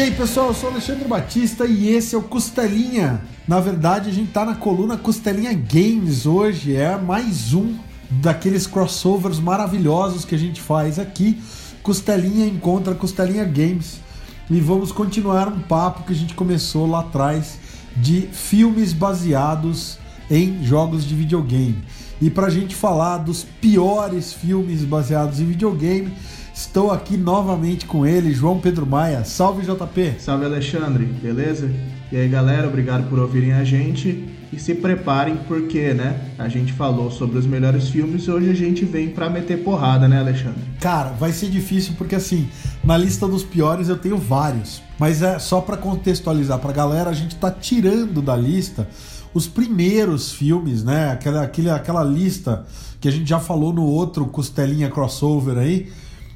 E aí pessoal, eu sou Alexandre Batista e esse é o Costelinha. Na verdade, a gente tá na coluna Costelinha Games hoje, é mais um daqueles crossovers maravilhosos que a gente faz aqui. Costelinha encontra Costelinha Games e vamos continuar um papo que a gente começou lá atrás de filmes baseados em jogos de videogame. E para a gente falar dos piores filmes baseados em videogame, estou aqui novamente com ele, João Pedro Maia. Salve JP! Salve Alexandre, beleza? E aí galera, obrigado por ouvirem a gente e se preparem porque, né, a gente falou sobre os melhores filmes e hoje a gente vem para meter porrada, né, Alexandre? Cara, vai ser difícil porque assim, na lista dos piores eu tenho vários, mas é só para contextualizar pra galera, a gente tá tirando da lista os primeiros filmes, né? Aquela, aquele, aquela lista que a gente já falou no outro Costelinha Crossover aí.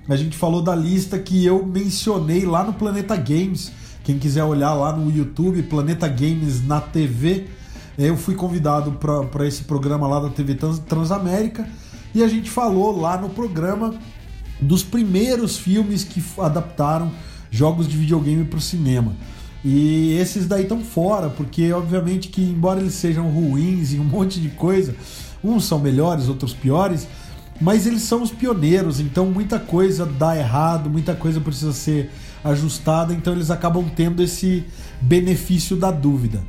A gente falou da lista que eu mencionei lá no Planeta Games. Quem quiser olhar lá no YouTube, Planeta Games na TV, eu fui convidado para esse programa lá da TV Transamérica e a gente falou lá no programa dos primeiros filmes que adaptaram jogos de videogame para o cinema. E esses daí estão fora, porque obviamente que embora eles sejam ruins e um monte de coisa, uns são melhores, outros piores, mas eles são os pioneiros, então muita coisa dá errado, muita coisa precisa ser ajustada, então eles acabam tendo esse benefício da dúvida.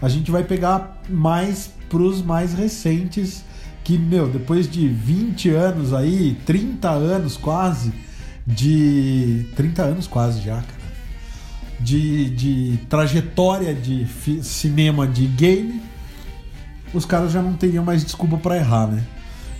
A gente vai pegar mais pros mais recentes, que, meu, depois de 20 anos aí, 30 anos quase, de. 30 anos quase já, cara de, de trajetória de cinema de game, os caras já não teriam mais desculpa para errar, né?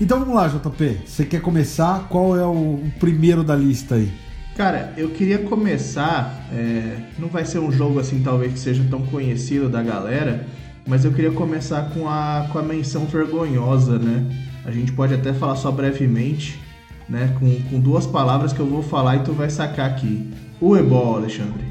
Então vamos lá, JP. Você quer começar? Qual é o, primeiro da lista aí? Cara, eu queria começar. É, não vai ser um jogo assim, talvez que seja tão conhecido da galera, mas eu queria começar com a, com a menção vergonhosa, né? A gente pode até falar só brevemente, né? Com, com duas palavras que eu vou falar e tu vai sacar aqui. O Ebol, Alexandre.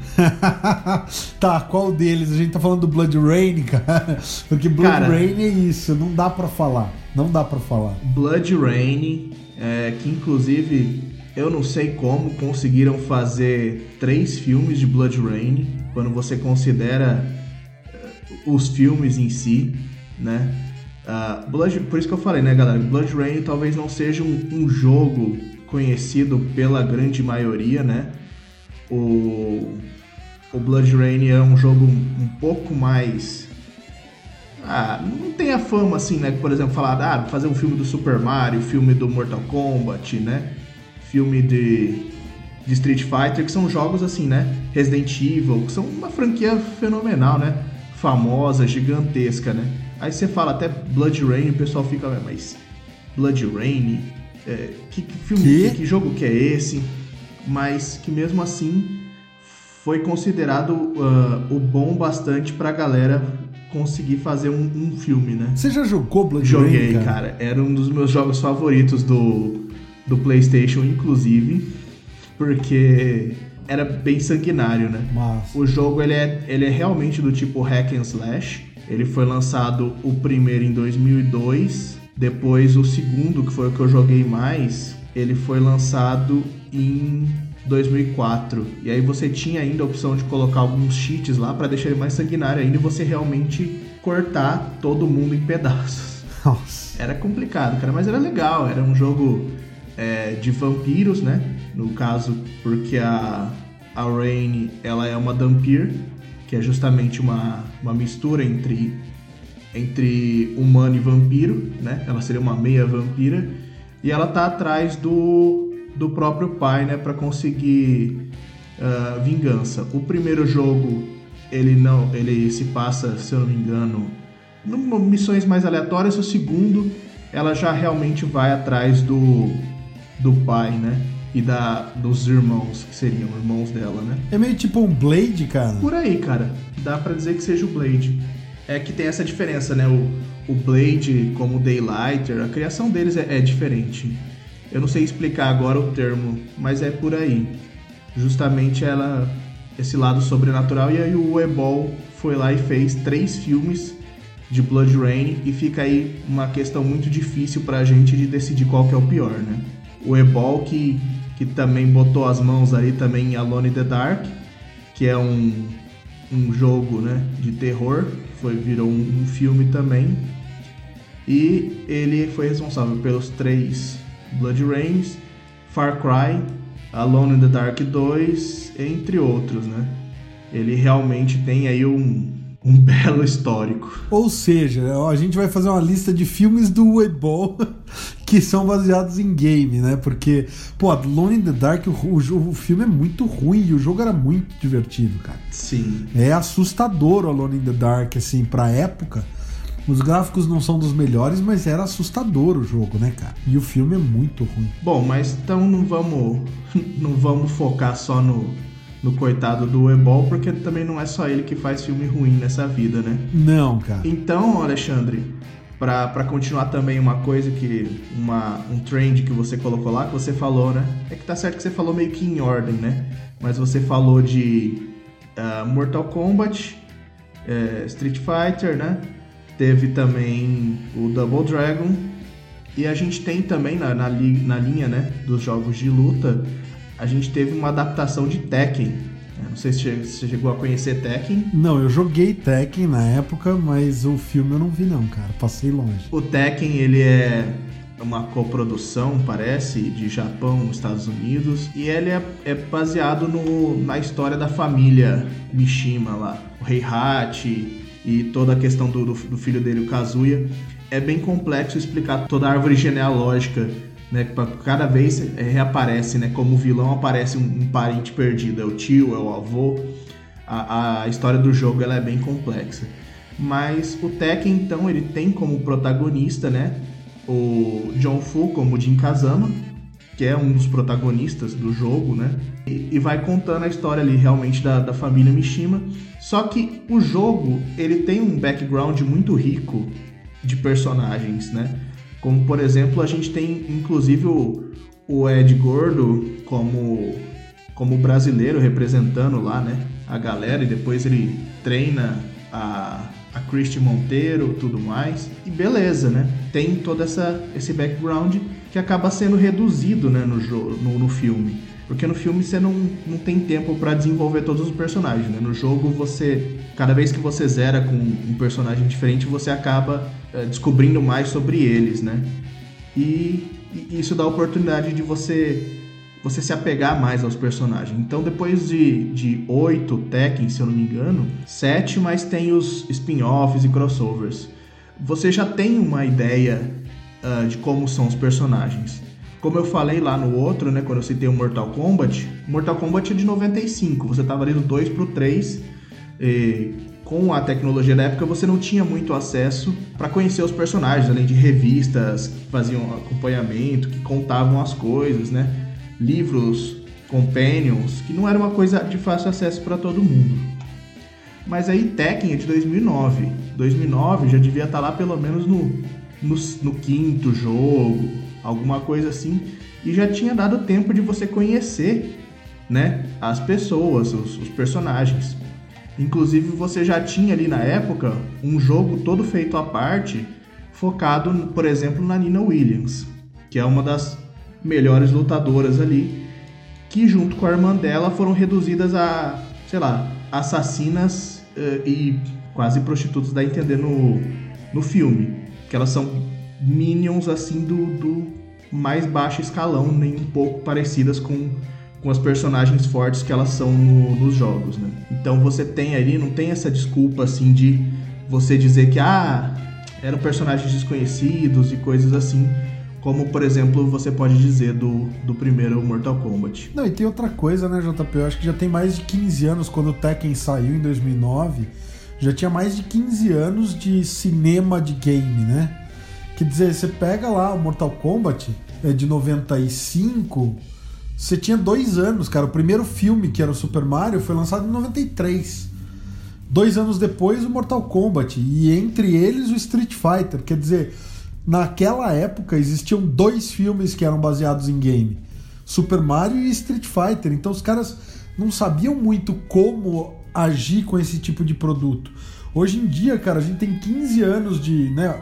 tá, qual deles? A gente tá falando do Blood Rain, cara. Porque Blood cara, Rain é isso, não dá para falar. Não dá para falar. Blood Rain, é, que inclusive eu não sei como conseguiram fazer três filmes de Blood Rain, quando você considera uh, os filmes em si, né? Uh, Blood, por isso que eu falei, né, galera? Blood Rain talvez não seja um, um jogo conhecido pela grande maioria, né? o, o Blood Rain é um jogo um pouco mais. Ah, não tem a fama assim, né? Por exemplo, falar, ah, fazer um filme do Super Mario, filme do Mortal Kombat, né? Filme de, de Street Fighter, que são jogos assim, né? Resident Evil, que são uma franquia fenomenal, né? Famosa, gigantesca, né? Aí você fala até Blood Rain, o pessoal fica, mas Blood Rain, é, que, que filme, que? que jogo que é esse? mas que mesmo assim foi considerado uh, o bom bastante pra galera conseguir fazer um, um filme, né? Você já jogou Blood Joguei, cara? cara? Era um dos meus jogos favoritos do, do PlayStation, inclusive, porque era bem sanguinário, né? Mas... O jogo ele é, ele é realmente do tipo hack and slash. Ele foi lançado o primeiro em 2002, depois o segundo, que foi o que eu joguei mais, ele foi lançado em 2004. E aí você tinha ainda a opção de colocar alguns cheats lá para deixar ele mais sanguinário ainda e você realmente cortar todo mundo em pedaços. Nossa. Era complicado, cara, mas era legal. Era um jogo é, de vampiros, né? No caso, porque a, a Rain ela é uma Dampir, que é justamente uma, uma mistura entre, entre humano e vampiro, né? Ela seria uma meia vampira. E ela tá atrás do do próprio pai, né, para conseguir uh, vingança. O primeiro jogo ele não, ele se passa, se eu não me engano, numa missões mais aleatórias. O segundo, ela já realmente vai atrás do do pai, né? E da, dos irmãos, que seriam irmãos dela, né? É meio tipo um Blade, cara? Por aí, cara. Dá para dizer que seja o Blade. É que tem essa diferença, né? O, o Blade, como o Daylighter, a criação deles é, é diferente. Eu não sei explicar agora o termo, mas é por aí. Justamente ela esse lado sobrenatural e aí o Ebol foi lá e fez três filmes de Blood Rain e fica aí uma questão muito difícil pra gente de decidir qual que é o pior, né? O Ebol que, que também botou as mãos aí também em Alone in the Dark, que é um, um jogo né, de terror, foi, virou um, um filme também. E ele foi responsável pelos três Blood Rains, Far Cry, Alone in the Dark 2, entre outros, né? Ele realmente tem aí um, um belo histórico. Ou seja, a gente vai fazer uma lista de filmes do Weibol que são baseados em game, né? Porque, pô, Alone in the Dark, o, o, o, filme é muito ruim e o jogo era muito divertido, cara. Sim. É assustador o Alone in the Dark, assim, pra época. Os gráficos não são dos melhores, mas era assustador o jogo, né, cara? E o filme é muito ruim. Bom, mas então não vamos não vamos focar só no no coitado do Ebol, porque também não é só ele que faz filme ruim nessa vida, né? Não, cara. Então, Alexandre, para continuar também uma coisa que. Uma, um trend que você colocou lá, que você falou, né? É que tá certo que você falou meio que em ordem, né? Mas você falou de uh, Mortal Kombat, uh, Street Fighter, né? Teve também o Double Dragon. E a gente tem também na, na, na linha né, dos jogos de luta a gente teve uma adaptação de Tekken. Não sei se você chegou a conhecer Tekken. Não, eu joguei Tekken na época, mas o filme eu não vi não, cara. Passei longe. O Tekken, ele é uma coprodução, parece, de Japão, Estados Unidos, e ele é, é baseado no, na história da família Mishima lá, o Heihachi e toda a questão do, do, do filho dele, o Kazuya. É bem complexo explicar toda a árvore genealógica né? Cada vez é, reaparece, né? Como vilão aparece um, um, parente perdido, é o tio, é o avô. A, a história do jogo ela é bem complexa. Mas o Tekken, então, ele tem como protagonista, né? O John Fu como Jin Kazama, que é um dos protagonistas do jogo, né? E, e vai contando a história ali realmente da, da família Mishima. Só que o jogo, ele tem um background muito rico de personagens, né? Como, por exemplo, a gente tem inclusive o, o Ed Gordo como, como brasileiro representando lá, né? A galera, e depois ele treina a, a Christy Monteiro tudo mais. E beleza, né? Tem todo essa, esse background que acaba sendo reduzido né, no, no, no filme. Porque no filme você não, não tem tempo para desenvolver todos os personagens, né? No jogo você, cada vez que você zera com um personagem diferente, você acaba é, descobrindo mais sobre eles, né? E, e, isso dá a oportunidade de você você se apegar mais aos personagens. Então, depois de, de oito Tekken, se eu não me engano, sete, mas tem os spin-offs e crossovers. Você já tem uma ideia uh, de como são os personagens. Como eu falei lá no outro, né, quando eu citei o Mortal Kombat, Mortal Kombat é de 95, você tava ali do 2 pro 3, e com a tecnologia da época você não tinha muito acesso para conhecer os personagens, além de revistas que faziam acompanhamento, que contavam as coisas, né? Livros, companions, que não era uma coisa de fácil acesso para todo mundo. Mas aí Tekken é de 2009. 2009 já devia estar tá lá pelo menos no, no, no quinto jogo, alguma coisa assim, e já tinha dado tempo de você conhecer, né, as pessoas, os, os personagens. Inclusive você já tinha ali na época um jogo todo feito à parte, focado, por exemplo, na Nina Williams, que é uma das melhores lutadoras ali, que junto com a irmã dela foram reduzidas a, sei lá, assassinas uh, e quase prostitutas, dá a entender no, no filme, que elas são minions assim do, do mais baixo escalão, nem um pouco parecidas com, com as personagens fortes que elas são no, nos jogos, né? Então você tem ali, não tem essa desculpa assim de você dizer que ah, eram personagens desconhecidos e coisas assim, como por exemplo você pode dizer do, do primeiro Mortal Kombat. Não, e tem outra coisa, né, JP? Eu acho que já tem mais de 15 anos quando o Tekken saiu em 2009, já tinha mais de 15 anos de cinema de game, né? Quer dizer, você pega lá o Mortal Kombat é de 95, você tinha dois anos, cara. O primeiro filme, que era o Super Mario, foi lançado em 93. Dois anos depois, o Mortal Kombat. E entre eles, o Street Fighter. Quer dizer, naquela época existiam dois filmes que eram baseados em game: Super Mario e Street Fighter. Então os caras não sabiam muito como agir com esse tipo de produto. Hoje em dia, cara, a gente tem 15 anos de. Né,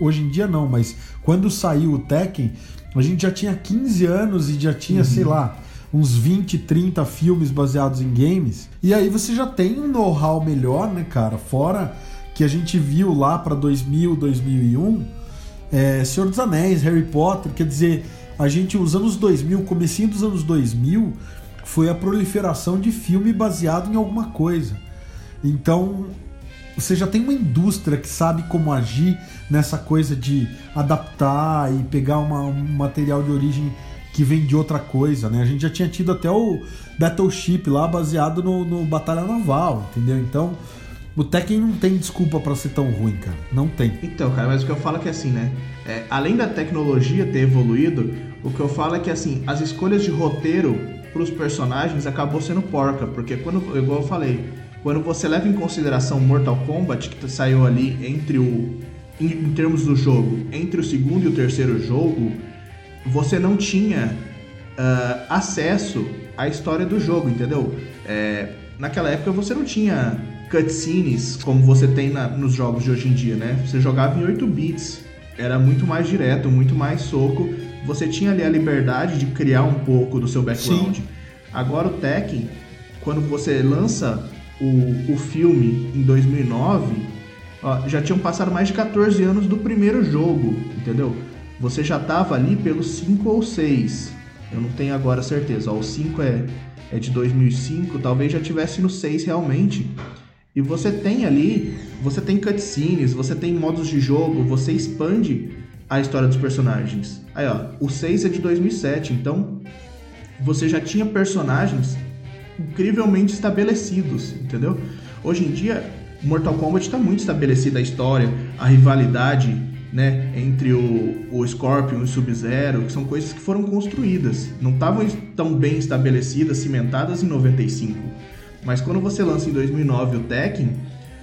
Hoje em dia não, mas quando saiu o Tekken, a gente já tinha 15 anos e já tinha, uhum. sei lá, uns 20, 30 filmes baseados em games. E aí você já tem um know-how melhor, né, cara? Fora que a gente viu lá para 2000, 2001, é, Senhor dos Anéis, Harry Potter, quer dizer, a gente, os anos 2000, comecinho dos anos 2000, foi a proliferação de filme baseado em alguma coisa. Então, você já tem uma indústria que sabe como agir nessa coisa de adaptar e pegar uma, um material de origem que vem de outra coisa, né? A gente já tinha tido até o Battleship lá baseado no, no Batalha Naval, entendeu? Então, o Tekken não tem desculpa para ser tão ruim, cara. Não tem. Então, cara, mas o que eu falo é que assim, né? É, além da tecnologia ter evoluído, o que eu falo é que assim, as escolhas de roteiro para os personagens acabou sendo porca, porque quando, igual eu falei, quando você leva em consideração Mortal Kombat, que saiu ali entre o. Em, em termos do jogo, entre o segundo e o terceiro jogo, você não tinha uh, acesso à história do jogo, entendeu? É, naquela época você não tinha cutscenes como você tem na, nos jogos de hoje em dia, né? Você jogava em 8 bits, era muito mais direto, muito mais soco. Você tinha ali a liberdade de criar um pouco do seu background. Sim. Agora o Tekken, quando você lança o, o filme em 2009, ó, já tinham passado mais de 14 anos do primeiro jogo, entendeu? Você já tava ali pelos 5 ou 6. Eu não tenho agora certeza. Ó, o 5 é, é de 2005, talvez já tivesse no 6 realmente. E você tem ali, você tem cutscenes, você tem modos de jogo, você expande a história dos personagens. Aí ó, o 6 é de 2007, então você já tinha personagens incrivelmente estabelecidos, entendeu? Hoje em dia, Mortal Kombat está muito estabelecida a história, a rivalidade, né, entre o, o Scorpion e o Sub-Zero, que são coisas que foram construídas, não estavam tão bem estabelecidas, cimentadas em 95. Mas quando você lança em 2009 o Tekken,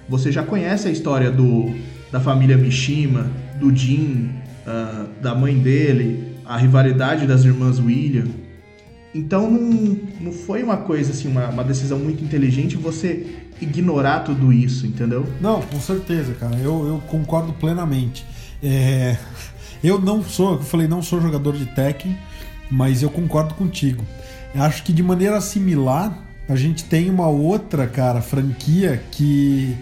você já conhece a história do da família Mishima, do Jin, uh, da mãe dele, a rivalidade das irmãs William, então não, não foi uma coisa assim, uma, uma decisão muito inteligente você ignorar tudo isso, entendeu? Não, com certeza, cara. Eu, eu concordo plenamente. É, eu não sou, eu falei, não sou jogador de Tekken, mas eu concordo contigo. Eu acho que de maneira similar, a gente tem uma outra, cara, franquia que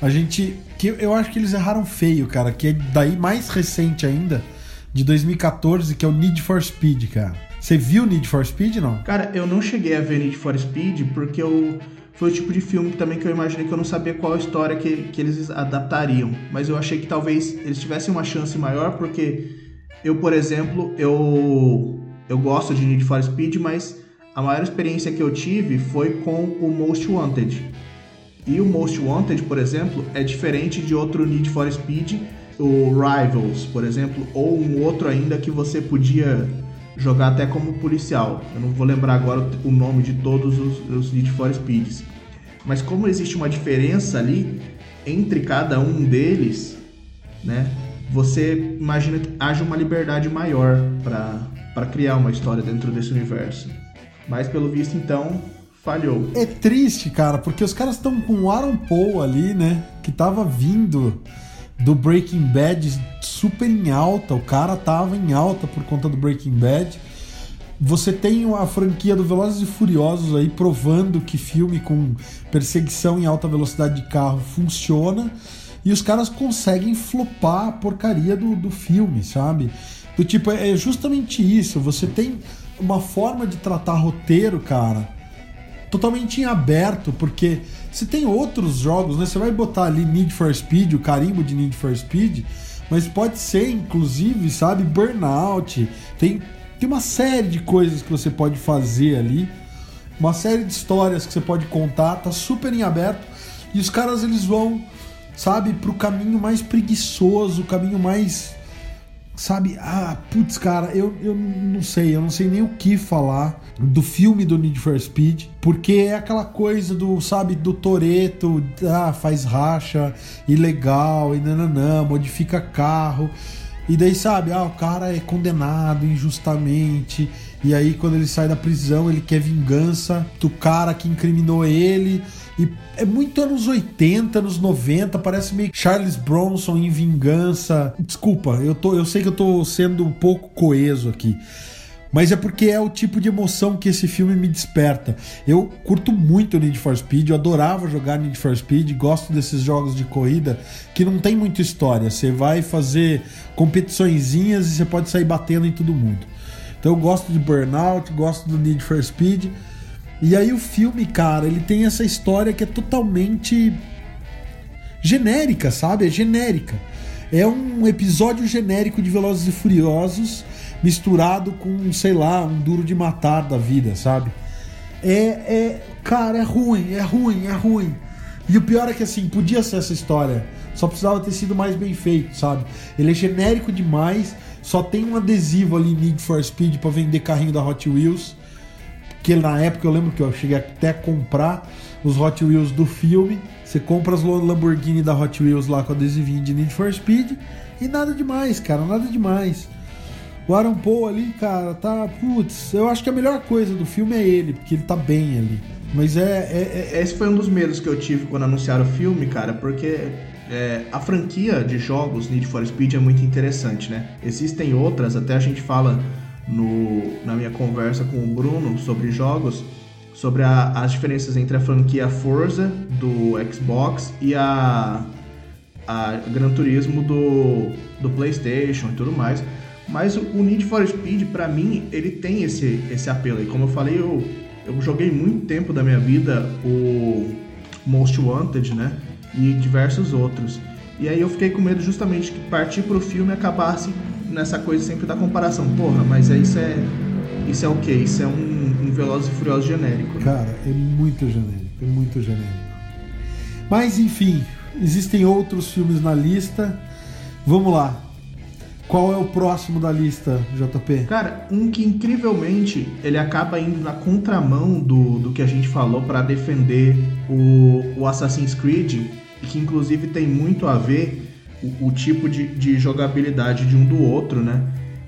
a gente. Que eu acho que eles erraram feio, cara, que é daí mais recente ainda, de 2014, que é o Need for Speed, cara. Você viu Need for Speed, não? Cara, eu não cheguei a ver Need for Speed porque eu foi o tipo de filme também que eu imaginei que eu não sabia qual história que, que eles adaptariam. Mas eu achei que talvez eles tivessem uma chance maior, porque eu, por exemplo, eu, eu gosto de Need for Speed, mas a maior experiência que eu tive foi com o Most Wanted. E o Most Wanted, por exemplo, é diferente de outro Need for Speed, o Rivals, por exemplo, ou um outro ainda que você podia jogar até como policial. Eu não vou lembrar agora o nome de todos os, os Need for Speeds. Mas como existe uma diferença ali entre cada um deles, né? Você imagina que haja uma liberdade maior para criar uma história dentro desse universo. Mas pelo visto, então, falhou. É triste, cara, porque os caras estão com o Aaron Paul ali, né? Que tava vindo do Breaking Bad super em alta. O cara tava em alta por conta do Breaking Bad. Você tem a franquia do Velozes e Furiosos aí provando que filme com perseguição em alta velocidade de carro funciona. E os caras conseguem flopar a porcaria do, do filme, sabe? Do tipo, é justamente isso. Você tem uma forma de tratar roteiro, cara, totalmente em aberto, porque você tem outros jogos, né? Você vai botar ali Need for Speed, o carimbo de Need for Speed, mas pode ser, inclusive, sabe, Burnout. Tem, tem uma série de coisas que você pode fazer ali, uma série de histórias que você pode contar, tá super em aberto. E os caras eles vão, sabe, pro caminho mais preguiçoso, o caminho mais sabe? Ah, putz, cara, eu, eu não sei, eu não sei nem o que falar do filme do Need for Speed, porque é aquela coisa do, sabe, do Toreto, ah, faz racha, ilegal, e nananã, modifica carro. E daí, sabe, ah, o cara é condenado injustamente. E aí, quando ele sai da prisão, ele quer vingança do cara que incriminou ele. E é muito anos 80, anos 90, parece meio Charles Bronson em vingança. Desculpa, eu, tô, eu sei que eu tô sendo um pouco coeso aqui. Mas é porque é o tipo de emoção que esse filme me desperta. Eu curto muito Need for Speed, eu adorava jogar Need for Speed, gosto desses jogos de corrida que não tem muita história. Você vai fazer competiçõezinhas e você pode sair batendo em todo mundo. Então eu gosto de Burnout, gosto do Need for Speed. E aí o filme, cara, ele tem essa história que é totalmente genérica, sabe? É genérica. É um episódio genérico de Velozes e Furiosos misturado com, sei lá, um duro de matar da vida, sabe? É, é, cara, é ruim, é ruim, é ruim. E o pior é que assim, podia ser essa história, só precisava ter sido mais bem feito, sabe? Ele é genérico demais, só tem um adesivo ali Need for Speed para vender carrinho da Hot Wheels, que na época eu lembro que eu cheguei até a comprar os Hot Wheels do filme. Você compra as Lamborghini da Hot Wheels lá com adesivinho de Need for Speed e nada demais, cara, nada demais. O Aaron Paul ali, cara, tá. Putz, eu acho que a melhor coisa do filme é ele, porque ele tá bem ali. Mas é, é, é... Esse foi um dos medos que eu tive quando anunciaram o filme, cara, porque é, a franquia de jogos Need for Speed é muito interessante, né? Existem outras, até a gente fala no, na minha conversa com o Bruno sobre jogos, sobre a, as diferenças entre a franquia Forza do Xbox e a, a Gran Turismo do, do PlayStation e tudo mais. Mas o Need for Speed, para mim, ele tem esse, esse apelo. E como eu falei, eu, eu joguei muito tempo da minha vida o Most Wanted, né? E diversos outros. E aí eu fiquei com medo justamente que partir pro filme acabasse nessa coisa sempre da comparação. Porra, mas é, isso é. Isso é o quê? Isso é um, um Velozes e Furiosos genérico. Né? Cara, é muito genérico. É muito genérico. Mas enfim, existem outros filmes na lista. Vamos lá. Qual é o próximo da lista, JP? Cara, um que incrivelmente ele acaba indo na contramão do, do que a gente falou para defender o, o Assassin's Creed, que inclusive tem muito a ver o, o tipo de, de jogabilidade de um do outro, né?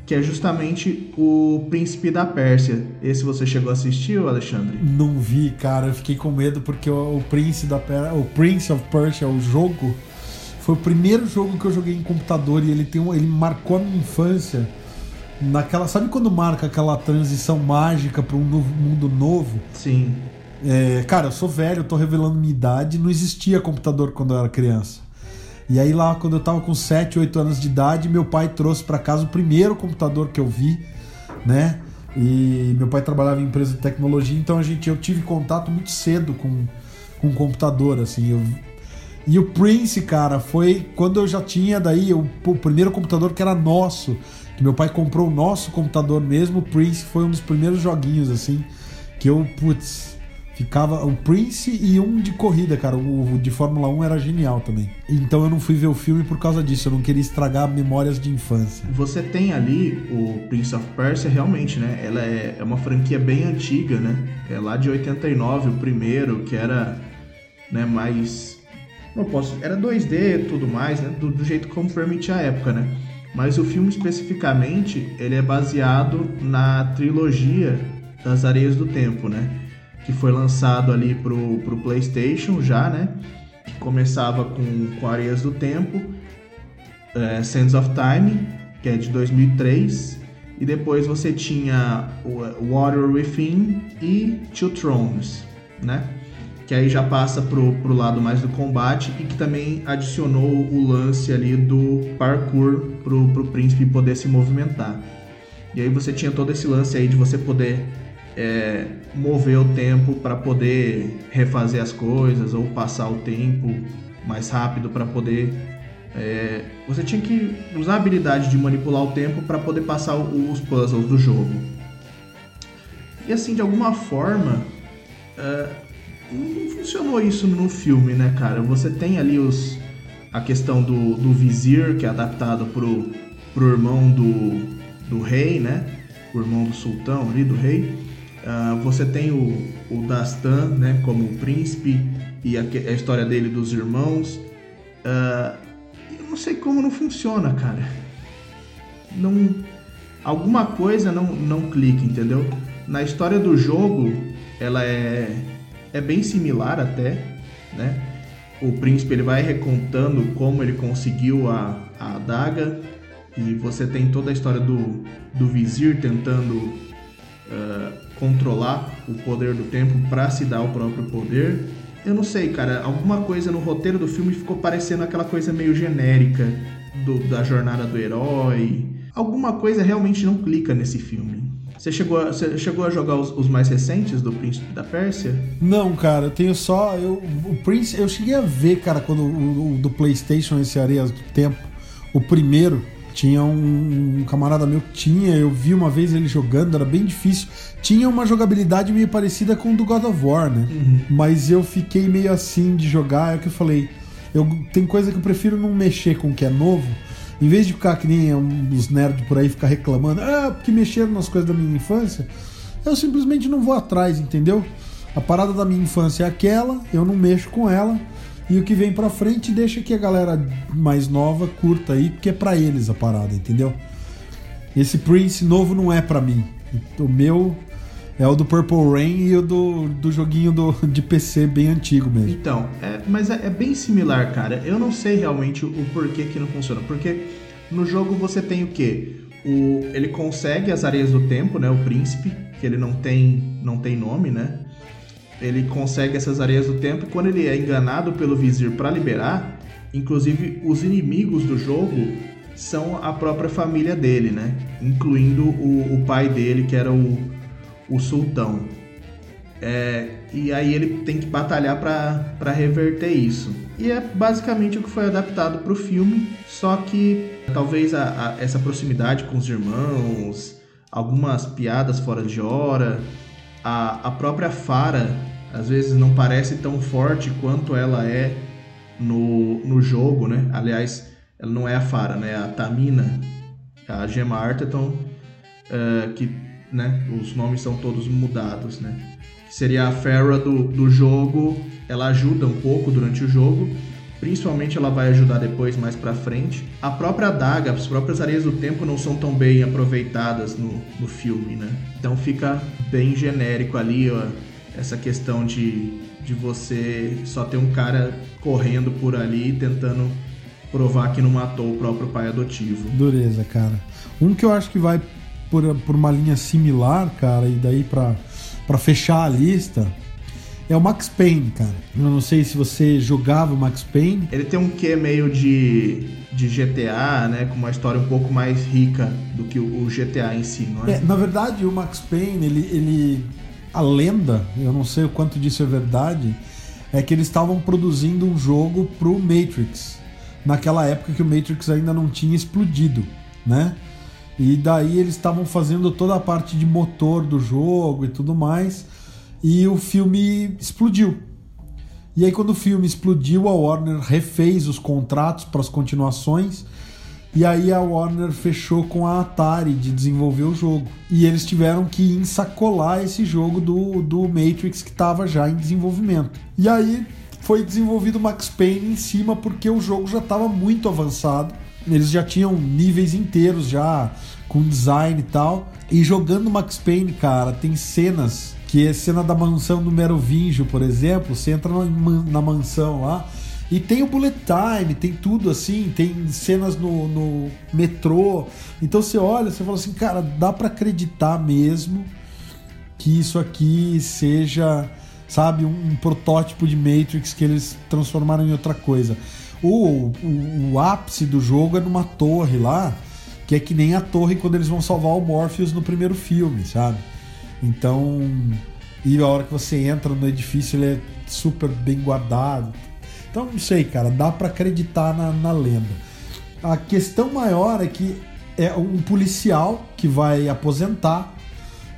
que é justamente o Príncipe da Pérsia. Esse você chegou a assistir, Alexandre? Não vi, cara. Eu fiquei com medo porque o, o Príncipe da Pérsia, o Prince of Persia, o jogo, foi o primeiro jogo que eu joguei em computador e ele tem um, ele marcou a minha infância. Naquela, sabe quando marca aquela transição mágica para um novo, mundo novo? Sim. É, cara, eu sou velho, eu tô revelando minha idade, não existia computador quando eu era criança. E aí lá quando eu tava com 7, 8 anos de idade, meu pai trouxe para casa o primeiro computador que eu vi, né? E meu pai trabalhava em empresa de tecnologia, então a gente eu tive contato muito cedo com com computador assim. Eu e o Prince, cara, foi quando eu já tinha daí o, o primeiro computador que era nosso. Que meu pai comprou o nosso computador mesmo. O Prince foi um dos primeiros joguinhos, assim, que eu, putz, ficava. O Prince e um de corrida, cara. O, de Fórmula 1 era genial também. Então eu não fui ver o filme por causa disso. Eu não queria estragar memórias de infância. Você tem ali o Prince of Persia, realmente, né? Ela é, é uma franquia bem antiga, né? É lá de 89, o primeiro, que era né, mais não posso, era 2D e tudo mais, né? Do, do, jeito como permitia a época, né? Mas o filme especificamente, ele é baseado na trilogia das Areias do Tempo, né? Que foi lançado ali pro, pro PlayStation já, né? Que começava com, com Areias do Tempo, é, Sands of Time, que é de 2003, e depois você tinha Water Within e Two Thrones, né? que aí já passa pro, pro lado mais do combate e que também adicionou o lance ali do parkour pro, pro príncipe poder se movimentar. E aí você tinha todo esse lance aí de você poder é, mover o tempo para poder refazer as coisas ou passar o tempo mais rápido para poder é, você tinha que usar a habilidade de manipular o tempo para poder passar os puzzles do jogo. E assim, de alguma forma, uh, não funcionou isso no filme, né, cara? Você tem ali os a questão do, do vizir, que é adaptado pro, pro irmão do, do rei, né? O irmão do sultão ali, do rei. Uh, você tem o, o Dastan, né, como príncipe, e a, a história dele dos irmãos. Uh, eu não sei como não funciona, cara. Não, alguma coisa não, não clica, entendeu? Na história do jogo, ela é é bem similar até, né? O príncipe ele vai recontando como ele conseguiu a, a adaga e você tem toda a história do, do vizir tentando uh, controlar o poder do tempo para se dar o próprio poder. Eu não sei, cara, alguma coisa no roteiro do filme ficou parecendo aquela coisa meio genérica do, da jornada do herói. Alguma coisa realmente não clica nesse filme. Você chegou a, você chegou a jogar os, os, mais recentes do Príncipe da Pérsia? Não, cara, eu tenho só. Eu, o Prince, eu cheguei a ver, cara, quando o, o do PlayStation, esse Areias do Tempo, o primeiro. Tinha um, um, camarada meu que tinha, eu vi uma vez ele jogando, era bem difícil. Tinha uma jogabilidade meio parecida com o do God of War, né? Uhum. Mas eu fiquei meio assim de jogar, é o que eu falei. Eu, tem coisa que eu prefiro não mexer com o que é novo. Em vez de ficar que nem dos nerds por aí ficar reclamando, ah, porque mexeram nas coisas da minha infância, eu simplesmente não vou atrás, entendeu? A parada da minha infância é aquela, eu não mexo com ela. E o que vem pra frente deixa que a galera mais nova curta aí, porque é pra eles a parada, entendeu? Esse Prince novo não é pra mim. O meu é o do Purple Rain e o do, do joguinho do, de PC bem antigo mesmo. Então, é, mas é, é, bem similar, cara. Eu não sei realmente o, porquê que não funciona. Porque no jogo você tem o quê? O, ele consegue as areias do tempo, né? O príncipe, que ele não tem, não tem nome, né? Ele consegue essas areias do tempo e quando ele é enganado pelo vizir para liberar, inclusive os inimigos do jogo são a própria família dele, né? Incluindo o, o pai dele, que era o, o sultão. É, e aí ele tem que batalhar para reverter isso. E é basicamente o que foi adaptado para o filme, só que talvez a, a, essa proximidade com os irmãos, algumas piadas fora de hora, a, a própria Fara às vezes não parece tão forte quanto ela é no, no jogo, né? Aliás, ela não é a Fara, né? É a Tamina, a Gemma Arterton, uh, que né, os nomes são todos mudados, né? Seria a Farah do, do jogo, ela ajuda um pouco durante o jogo, Principalmente ela vai ajudar depois mais para frente. A própria adaga, as próprias areias do tempo não são tão bem aproveitadas no, no filme, né? Então fica bem genérico ali ó, essa questão de, de você só ter um cara correndo por ali tentando provar que não matou o próprio pai adotivo. Dureza, cara. Um que eu acho que vai por, por uma linha similar, cara, e daí para fechar a lista é o Max Payne, cara. Eu não sei se você jogava o Max Payne. Ele tem um quê meio de, de GTA, né? Com uma história um pouco mais rica do que o, GTA em si, não é? é na verdade, o Max Payne, ele, ele. A lenda, eu não sei o quanto disso é verdade, é que eles estavam produzindo um jogo pro Matrix. Naquela época que o Matrix ainda não tinha explodido, né? E daí eles estavam fazendo toda a parte de motor do jogo e tudo mais e o filme explodiu. E aí, quando o filme explodiu, a Warner refez os contratos para as continuações. E aí a Warner fechou com a Atari de desenvolver o jogo. E eles tiveram que ensacolar esse jogo do, do Matrix que estava já em desenvolvimento. E aí foi desenvolvido Max Payne em cima porque o jogo já estava muito avançado. Eles já tinham níveis inteiros já com design e tal. E jogando Max Payne, cara, tem cenas que é cena da mansão do Merovingio, por exemplo, você entra na, mansão lá e tem o bullet time, tem tudo assim, tem cenas no, no metrô. Então você olha, você fala assim, cara, dá para acreditar mesmo que isso aqui seja, sabe, um, um, protótipo de Matrix que eles transformaram em outra coisa. O, o, o ápice do jogo é numa torre lá, que é que nem a torre quando eles vão salvar o Morpheus no primeiro filme, sabe? Então, e a hora que você entra no edifício, ele é super bem guardado. Então, não sei, cara, dá para acreditar na, na lenda. A questão maior é que é um policial que vai aposentar.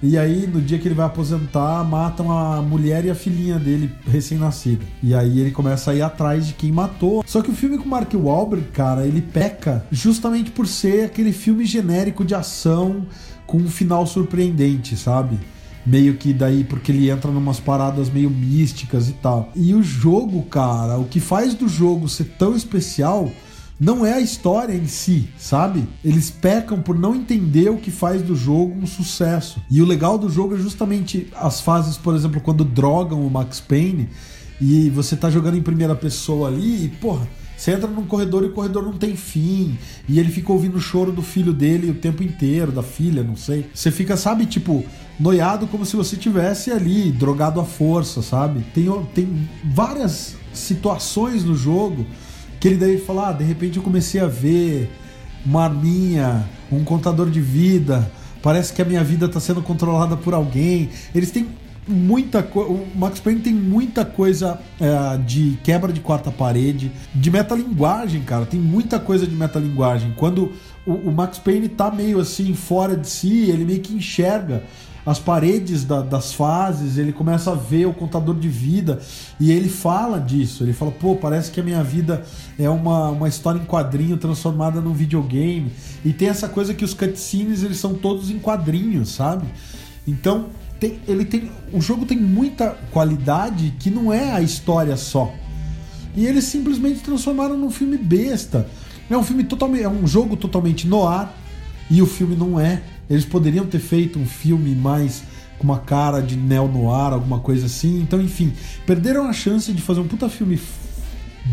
E aí, no dia que ele vai aposentar, matam a mulher e a filhinha dele recém-nascida. E aí ele começa a ir atrás de quem matou. Só que o filme com Mark Wahlberg, cara, ele peca justamente por ser aquele filme genérico de ação com um final surpreendente, sabe? Meio que daí, porque ele entra numas paradas meio místicas e tal. E o jogo, cara, o que faz do jogo ser tão especial não é a história em si, sabe? Eles pecam por não entender o que faz do jogo um sucesso. E o legal do jogo é justamente as fases, por exemplo, quando drogam o Max Payne e você tá jogando em primeira pessoa ali e, porra, Você entra num corredor e o corredor não tem fim. E ele fica ouvindo o choro do filho dele o tempo inteiro, da filha, não sei. Você fica, sabe, tipo, noiado como se você tivesse ali, drogado à força, sabe? Tem, tem várias situações no jogo que ele daí fala: ah, de repente eu comecei a ver uma arminha, um contador de vida. Parece que a minha vida está sendo controlada por alguém. Eles têm muita coisa. O Max Payne tem muita coisa é, de quebra de quarta parede, de metalinguagem, cara. Tem muita coisa de metalinguagem. Quando o, o, Max Payne tá meio assim fora de si, ele meio que enxerga as paredes da, das fases, ele começa a ver o contador de vida e ele fala disso. Ele fala, pô, parece que a minha vida é uma, uma história em quadrinho transformada num videogame. E tem essa coisa que os cutscenes eles são todos em quadrinhos, sabe? Então tem, ele tem, o jogo tem muita qualidade que não é a história só. E eles simplesmente transformaram num filme besta. É um filme totalmente, é um jogo totalmente no ar e o filme não é. Eles poderiam ter feito um filme mais com uma cara de neo-noir, alguma coisa assim. Então, enfim, perderam a chance de fazer um puta filme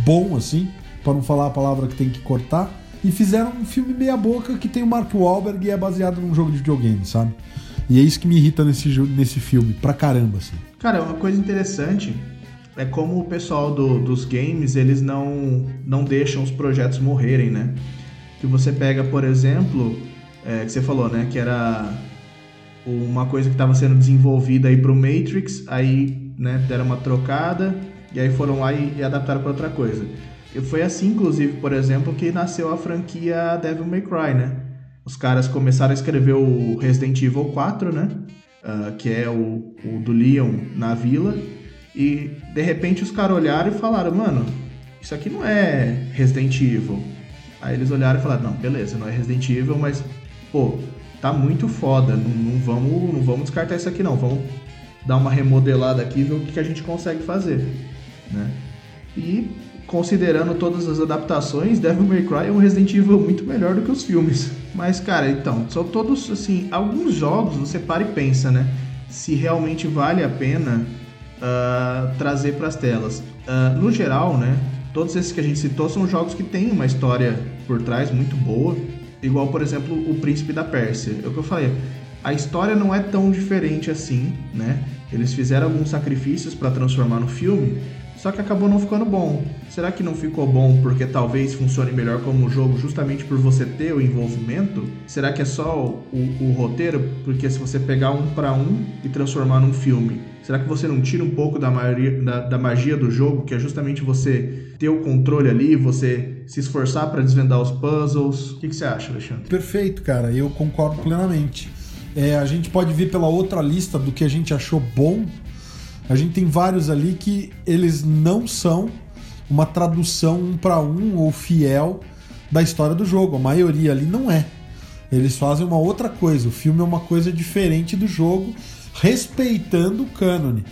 bom, assim, para não falar a palavra que tem que cortar. E fizeram um filme meia-boca que tem o Mark Wahlberg e é baseado num jogo de videogame, sabe? E é isso que me irrita nesse, nesse filme, pra caramba, assim. Cara, uma coisa interessante é como o pessoal do, dos games, eles não, não deixam os projetos morrerem, né? Que você pega, por exemplo, é, que você falou, né? Que era uma coisa que estava sendo desenvolvida aí pro Matrix, aí né, deram uma trocada e aí foram lá e, e adaptaram para outra coisa. E foi assim, inclusive, por exemplo, que nasceu a franquia Devil May Cry, né? Os caras começaram a escrever o Resident Evil 4, né? Uh, que é o, o do Leon na vila. E de repente os caras olharam e falaram, mano, isso aqui não é Resident Evil. Aí eles olharam e falaram, não, beleza, não é Resident Evil, mas pô, tá muito foda, não, não, vamos, não vamos descartar isso aqui não, vamos dar uma remodelada aqui e ver o que, que a gente consegue fazer, né? E considerando todas as adaptações, Devil May Cry é um Resident Evil muito melhor do que os filmes. Mas, cara, então, são todos, assim, alguns jogos você para e pensa, né? Se realmente vale a pena uh, trazer para as telas. Uh, no geral, né? Todos esses que a gente citou são jogos que têm uma história por trás muito boa, Igual, por exemplo, o Príncipe da Pérsia. É o que eu falei. A história não é tão diferente assim, né? Eles fizeram alguns sacrifícios para transformar no filme, só que acabou não ficando bom. Será que não ficou bom porque talvez funcione melhor como jogo justamente por você ter o envolvimento? Será que é só o, o roteiro? Porque se você pegar um para um e transformar num filme, será que você não tira um pouco da, maioria, da, da magia do jogo, que é justamente você ter o controle ali, você se esforçar para desvendar os puzzles? O que, que, você acha, Alexandre? Perfeito, cara. Eu concordo plenamente. É, a gente pode ver pela outra lista do que a gente achou bom a gente tem vários ali que eles não são uma tradução um para um ou fiel da história do jogo. A maioria ali não é. Eles fazem uma outra coisa. O filme é uma coisa diferente do jogo, respeitando o cânone.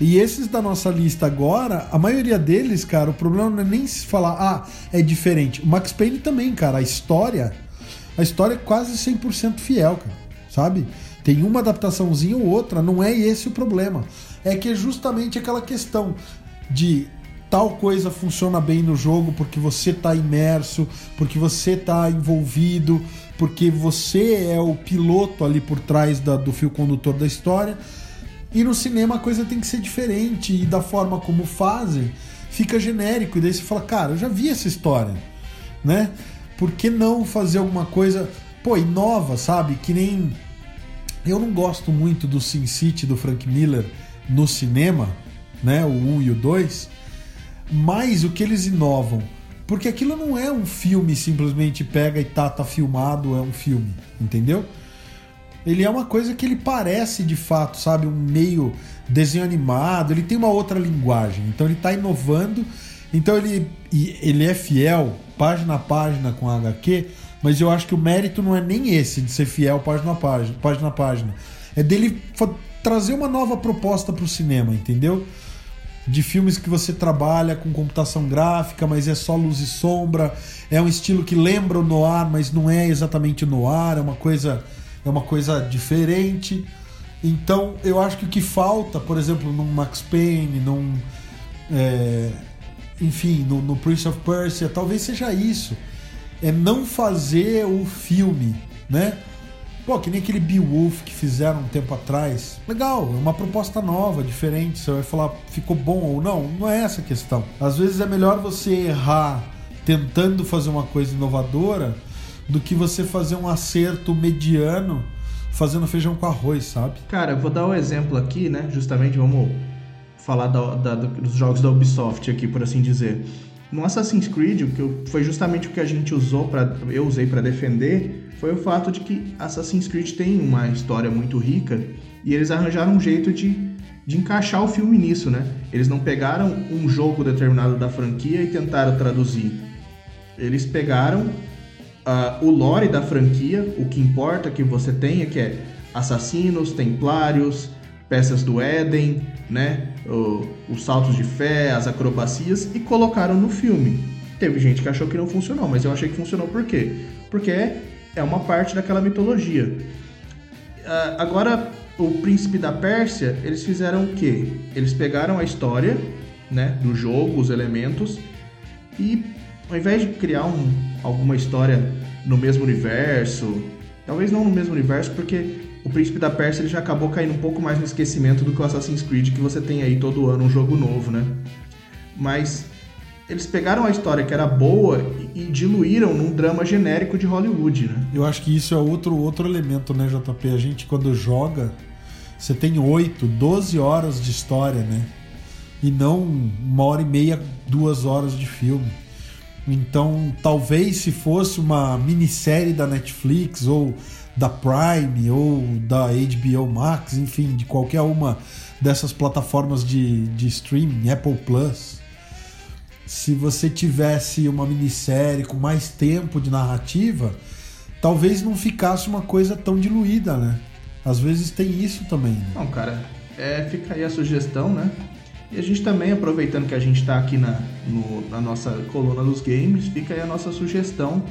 E esses da nossa lista agora, a maioria deles, cara, o problema não é nem se falar, ah, é diferente. O Max Payne também, cara, a história, a história é quase 100% fiel, cara, sabe? Tem uma adaptaçãozinha ou outra, não é esse o problema é que é justamente aquela questão de tal coisa funciona bem no jogo porque você está imerso, porque você está envolvido, porque você é o piloto ali por trás da, do fio condutor da história. E no cinema a coisa tem que ser diferente e da forma como fazem fica genérico e daí você fala, cara, eu já vi essa história, né? Por que não fazer alguma coisa, pô, inova, sabe? Que nem eu não gosto muito do Sin City do Frank Miller no cinema, né, o 1 e o 2, mas o que eles inovam. Porque aquilo não é um filme simplesmente pega e tá, tá filmado, é um filme, entendeu? Ele é uma coisa que ele parece de fato, sabe, um meio desenho animado, ele tem uma outra linguagem. Então ele tá inovando, então ele, ele é fiel página a página com a HQ, mas eu acho que o mérito não é nem esse de ser fiel página a página, página a página. É dele trazer uma nova proposta para o cinema, entendeu? De filmes que você trabalha com computação gráfica, mas é só luz e sombra, é um estilo que lembra o noir, mas não é exatamente o noir, é uma coisa é uma coisa diferente. Então, eu acho que o que falta, por exemplo, num Max Payne, num é, enfim, no, no Prince of Persia, talvez seja isso. É não fazer o filme, né? Pô, que nem aquele Beowulf que fizeram um tempo atrás. Legal, é uma proposta nova, diferente. Você vai falar, ficou bom ou não? Não é essa a questão. Às vezes é melhor você errar tentando fazer uma coisa inovadora do que você fazer um acerto mediano fazendo feijão com arroz, sabe? Cara, eu vou dar um exemplo aqui, né? Justamente vamos falar da, da, dos jogos da Ubisoft aqui, por assim dizer. No Assassin's Creed, o que foi justamente o que a gente usou para eu usei para defender, foi o fato de que Assassin's Creed tem uma história muito rica e eles arranjaram um jeito de, de encaixar o filme nisso, né? Eles não pegaram um jogo determinado da franquia e tentaram traduzir. Eles pegaram uh, o lore da franquia, o que importa que você tenha, que é assassinos, templários, peças do Éden, né? Os saltos de fé, as acrobacias e colocaram no filme. Teve gente que achou que não funcionou, mas eu achei que funcionou por quê? Porque é uma parte daquela mitologia. Uh, agora, o príncipe da Pérsia, eles fizeram o quê? Eles pegaram a história, né, do jogo, os elementos e ao invés de criar um, alguma história no mesmo universo, talvez não no mesmo universo, porque o Príncipe da Pérsia ele já acabou caindo um pouco mais no esquecimento do que o Assassin's Creed, que você tem aí todo ano um jogo novo, né? Mas eles pegaram a história que era boa e, diluíram num drama genérico de Hollywood, né? Eu acho que isso é outro, outro elemento, né, JP? A gente, quando joga, você tem 8, 12 horas de história, né? E não uma hora e meia, duas horas de filme. Então, talvez se fosse uma minissérie da Netflix ou da Prime ou da HBO Max, enfim, de qualquer uma dessas plataformas de, de streaming, Apple Plus, se você tivesse uma minissérie com mais tempo de narrativa, talvez não ficasse uma coisa tão diluída, né? Às vezes tem isso também. Né? Não, cara, é, fica aí a sugestão, né? E a gente também, aproveitando que a gente está aqui na, no, na nossa coluna dos games, fica aí a nossa sugestão,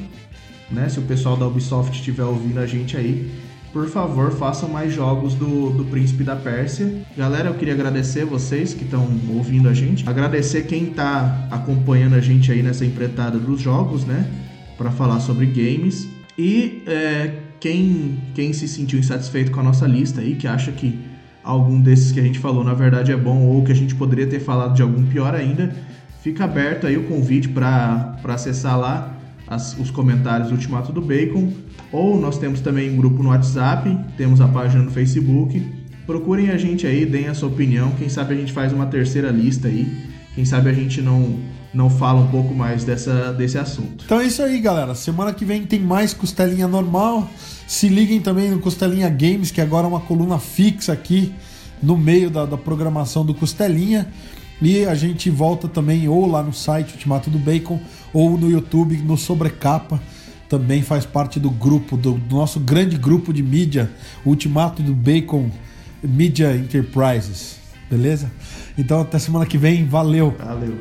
né? Se o pessoal da Ubisoft estiver ouvindo a gente aí, por favor, façam mais jogos do, do Príncipe da Pérsia. Galera, eu queria agradecer vocês que estão ouvindo a gente, agradecer quem está acompanhando a gente aí nessa empreitada dos jogos, né? Para falar sobre games. E é, quem, quem se sentiu insatisfeito com a nossa lista aí, que acha que algum desses que a gente falou na verdade é bom ou que a gente poderia ter falado de algum pior ainda, fica aberto aí o convite para acessar lá as, os comentários do Ultimato do Bacon. Ou nós temos também um grupo no WhatsApp, temos a página no Facebook. Procurem a gente aí, deem a sua opinião. Quem sabe a gente faz uma terceira lista aí. Quem sabe a gente não não fala um pouco mais dessa, desse assunto. Então é isso aí, galera. Semana que vem tem mais Costelinha Normal. Se liguem também no Costelinha Games, que agora é uma coluna fixa aqui no meio da, da programação do Costelinha. E a gente volta também ou lá no site Ultimato do Bacon ou no YouTube no Sobrecapa. Também faz parte do grupo, do, nosso grande grupo de mídia, Ultimato do Bacon Media Enterprises. Beleza? Então até semana que vem. Valeu! Valeu!